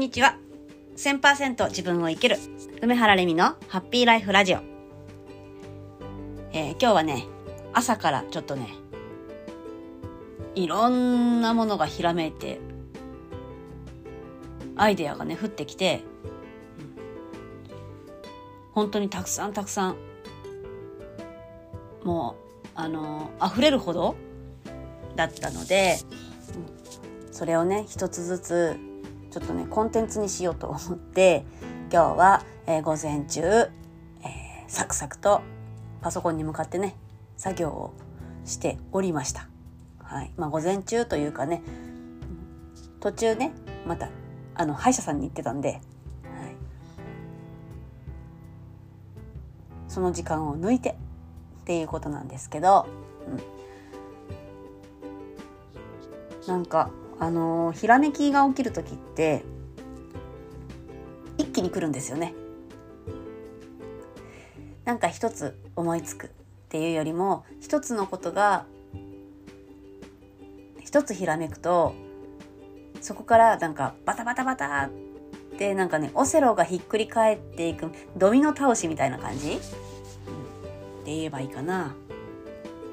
んにちは。1000%自分を生きる、梅原レミのハッピーライフラジオ。えー、今日はね、朝からちょっとね、いろんなものがひらめいて、アイデアがね、降ってきて、本当にたくさんたくさん、もう、あのー、溢れるほどだったので、それをね、一つずつちょっとねコンテンツにしようと思って今日は、えー、午前中、えー、サクサクとパソコンに向かってね作業をしておりました。はい。まあ、午前中というかね途中ねまたあの歯医者さんに行ってたんで、はい、その時間を抜いてっていうことなんですけど、うん、なんかあのひらめきが起きる時って一気に来るんですよね。なんか一つ思いつくっていうよりも一つのことが一つひらめくとそこからなんかバタバタバタってなんかねオセロがひっくり返っていくドミノ倒しみたいな感じ、うん、って言えばいいかな。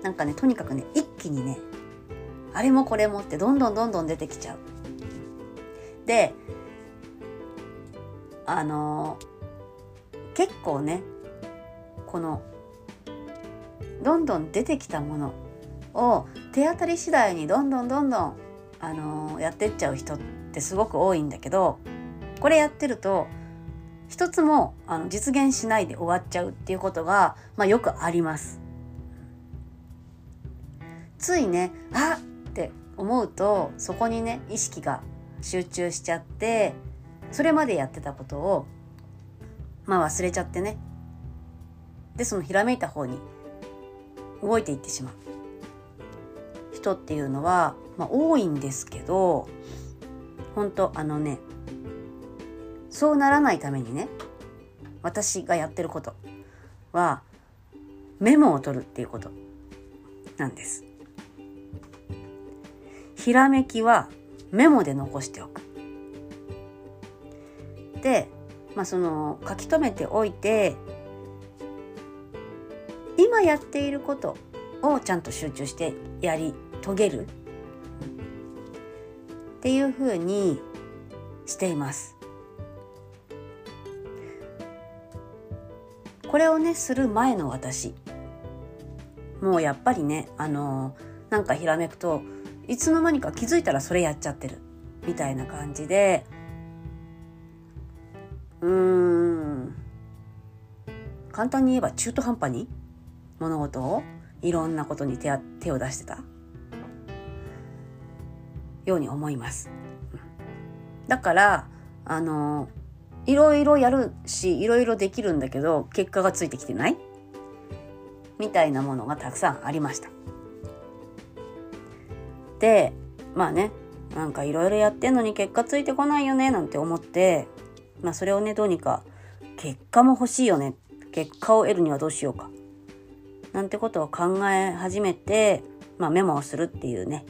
なんかねとにかくね一気にねあれもこれもってどんどんどんどん出てきちゃう。で、あの結構ね、この、どんどん出てきたものを手当たり次第にどんどんどんどん、あのやってっちゃう人ってすごく多いんだけど、これやってると、一つもあの実現しないで終わっちゃうっていうことが、まあ、よくあります。ついね、あって思うとそこにね意識が集中しちゃってそれまでやってたことをまあ忘れちゃってねでそのひらめいた方に動いていってしまう人っていうのは、まあ、多いんですけど本当あのねそうならないためにね私がやってることはメモを取るっていうことなんです。ひらめきはメモで残しておく。で、まあ、その書き留めておいて今やっていることをちゃんと集中してやり遂げるっていうふうにしています。これをねする前の私もうやっぱりねあのなんかひらめくといつの間にか気づいたらそれやっちゃってる。みたいな感じで。うーん。簡単に言えば中途半端に物事をいろんなことに手手を出してた。ように思います。だからあのいろいろやるしいろいろできるんだけど結果がついてきてない？みたいなものがたくさんありました。でまあねなんかいろいろやってんのに結果ついてこないよねなんて思ってまあそれをねどうにか結果も欲しいよね結果を得るにはどうしようかなんてことを考え始めて、まあ、メモをするっていうね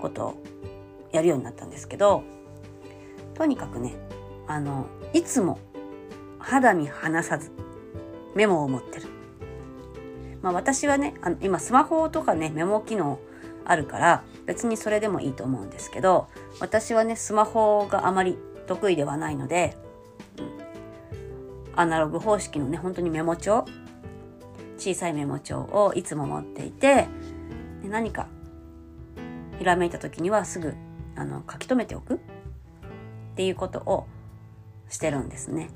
ことをやるようになったんですけどとにかくねあのいつも肌身離さずメモを持ってる。まあ私はね、あの今スマホとかね、メモ機能あるから別にそれでもいいと思うんですけど私はねスマホがあまり得意ではないので、うん、アナログ方式のね本当にメモ帳小さいメモ帳をいつも持っていて何かひらめいた時にはすぐあの書き留めておくっていうことをしてるんですね。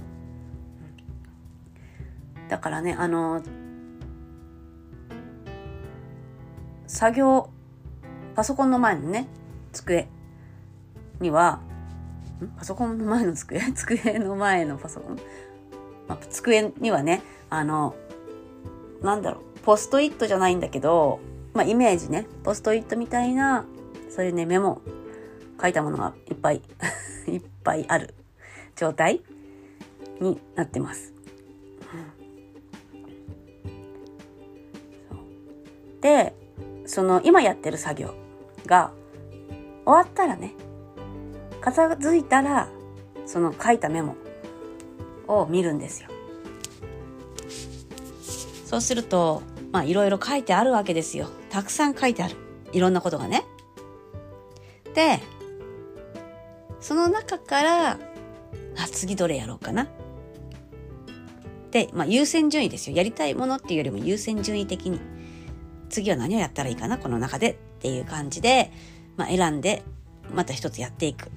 だからねあの作業パソコンの前のね、机には、パソコンの前の机？机の前のパソコン、まあ、机にはね、あの、なんだろう、ポストイットじゃないんだけど、まあ、イメージね、ポストイットみたいな、そういうね、メモ、書いたものがいっぱい いっぱいある状態になってます。で、その今やってる作業が終わったらね片付いたらその書いたメモを見るんですよ。そうするとまあいろいろ書いてあるわけですよ。たくさん書いてある。いろんなことがね。でその中からあ次どれやろうかな。で、まあ、優先順位ですよ。やりたいものっていうよりも優先順位的に。次は何をやったらいいかなこの中で。っていう感じで、まあ、選んでまた一つやっていく。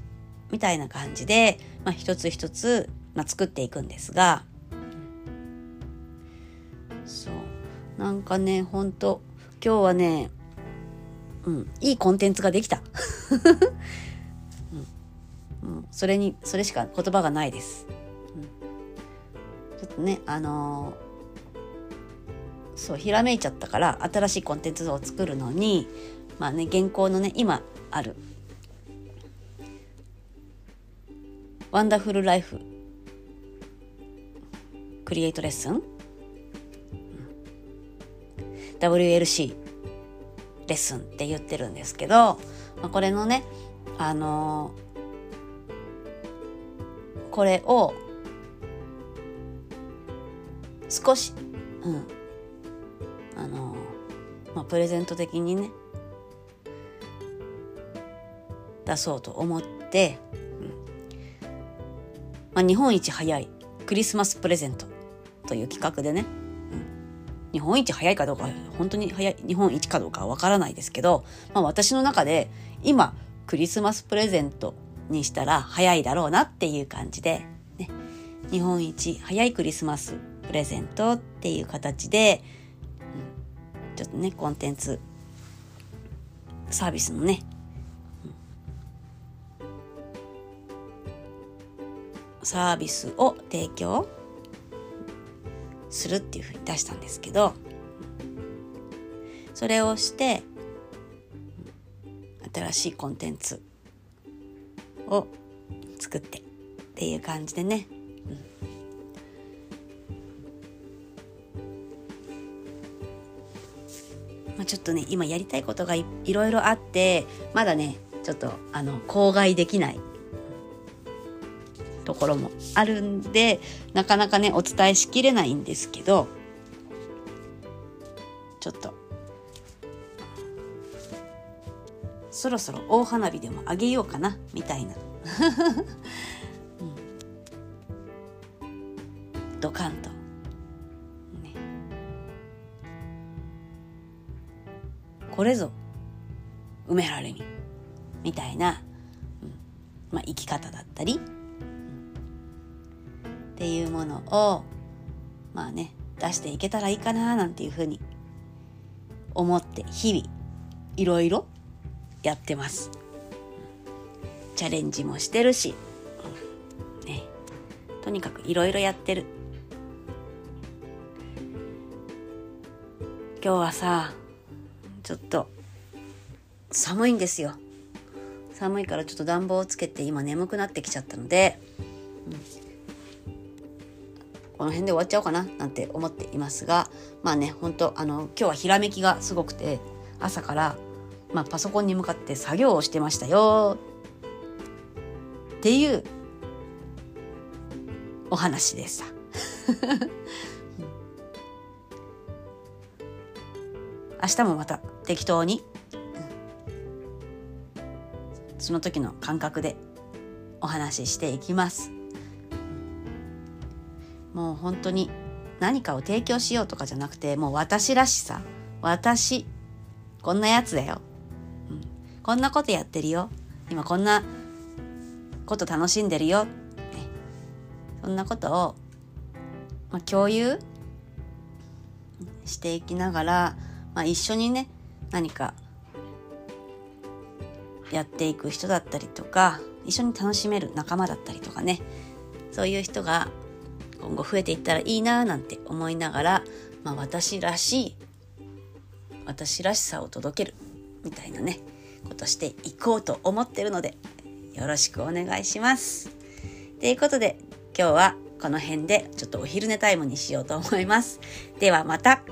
みたいな感じで、まあ、一つ一つ、まあ、作っていくんですが。そう。なんかねほんと今日はねうんいいコンテンツができた、うん、うん、それにそれしか言葉がないです、うん、ちょっとねあのー、そうひらめいちゃったから新しいコンテンツを作るのにまあね現行のね今ある。ワンダフルライフクリエイトレッスン WLC レッスンって言ってるんですけど、まあ、これのねあのー、これを少しうん。あの、まあ、プレゼント的にね出そうと思って、うん。まあ、日本一早いクリスマスプレゼントという企画でね、うん、日本一早いかどうか本当に早い日本一かどうかはわからないですけど、まあ、私の中で今クリスマスプレゼントにしたら早いだろうなっていう感じで、ね、日本一早いクリスマスプレゼントっていう形で、うん、ちょっとねコンテンツサービスのねサービスを提供するっていうふうに出したんですけどそれをして新しいコンテンツを作ってっていう感じでね、うん。まあ、ちょっとね今やりたいことがいいろいろあってまだねちょっとあの口外できないところもあるんでなかなかねお伝えしきれないんですけどちょっとそろそろ大花火でもあげようかなみたいな、ドカンと、ね、これぞ梅原レミみたいな、うん。まあ、生き方だったり。っていうものをまあね出していけたらいいかななんていうふうに思って日々いろいろやってます。チャレンジもしてるし、ね、とにかくいろいろやってる。今日はさ、ちょっと寒いんですよ。寒いからちょっと暖房をつけて今眠くなってきちゃったので、うんこの辺で終わっちゃおうかななんて思っていますがまあね本当あの今日はひらめきがすごくて朝から、まあ、パソコンに向かって作業をしてましたよっていうお話でした。明日もまた適当に、その時の感覚でお話ししていきます。もう本当に何かを提供しようとかじゃなくてもう私らしさ。私。こんなやつだよ、うん、こんなことやってるよ。今こんなこと楽しんでるよ、ね、そんなことを、まあ、共有。していきながら、まあ、一緒にね何か。やっていく人だったりとか一緒に楽しめる仲間だったりとかね。そういう人が今後増えていったらいいななんて思いながら、まあ、私らしい私らしさを届けるみたいなねことしていこうと思ってるのでよろしくお願いします。ということで今日はこの辺でちょっとお昼寝タイムにしようと思います。ではまた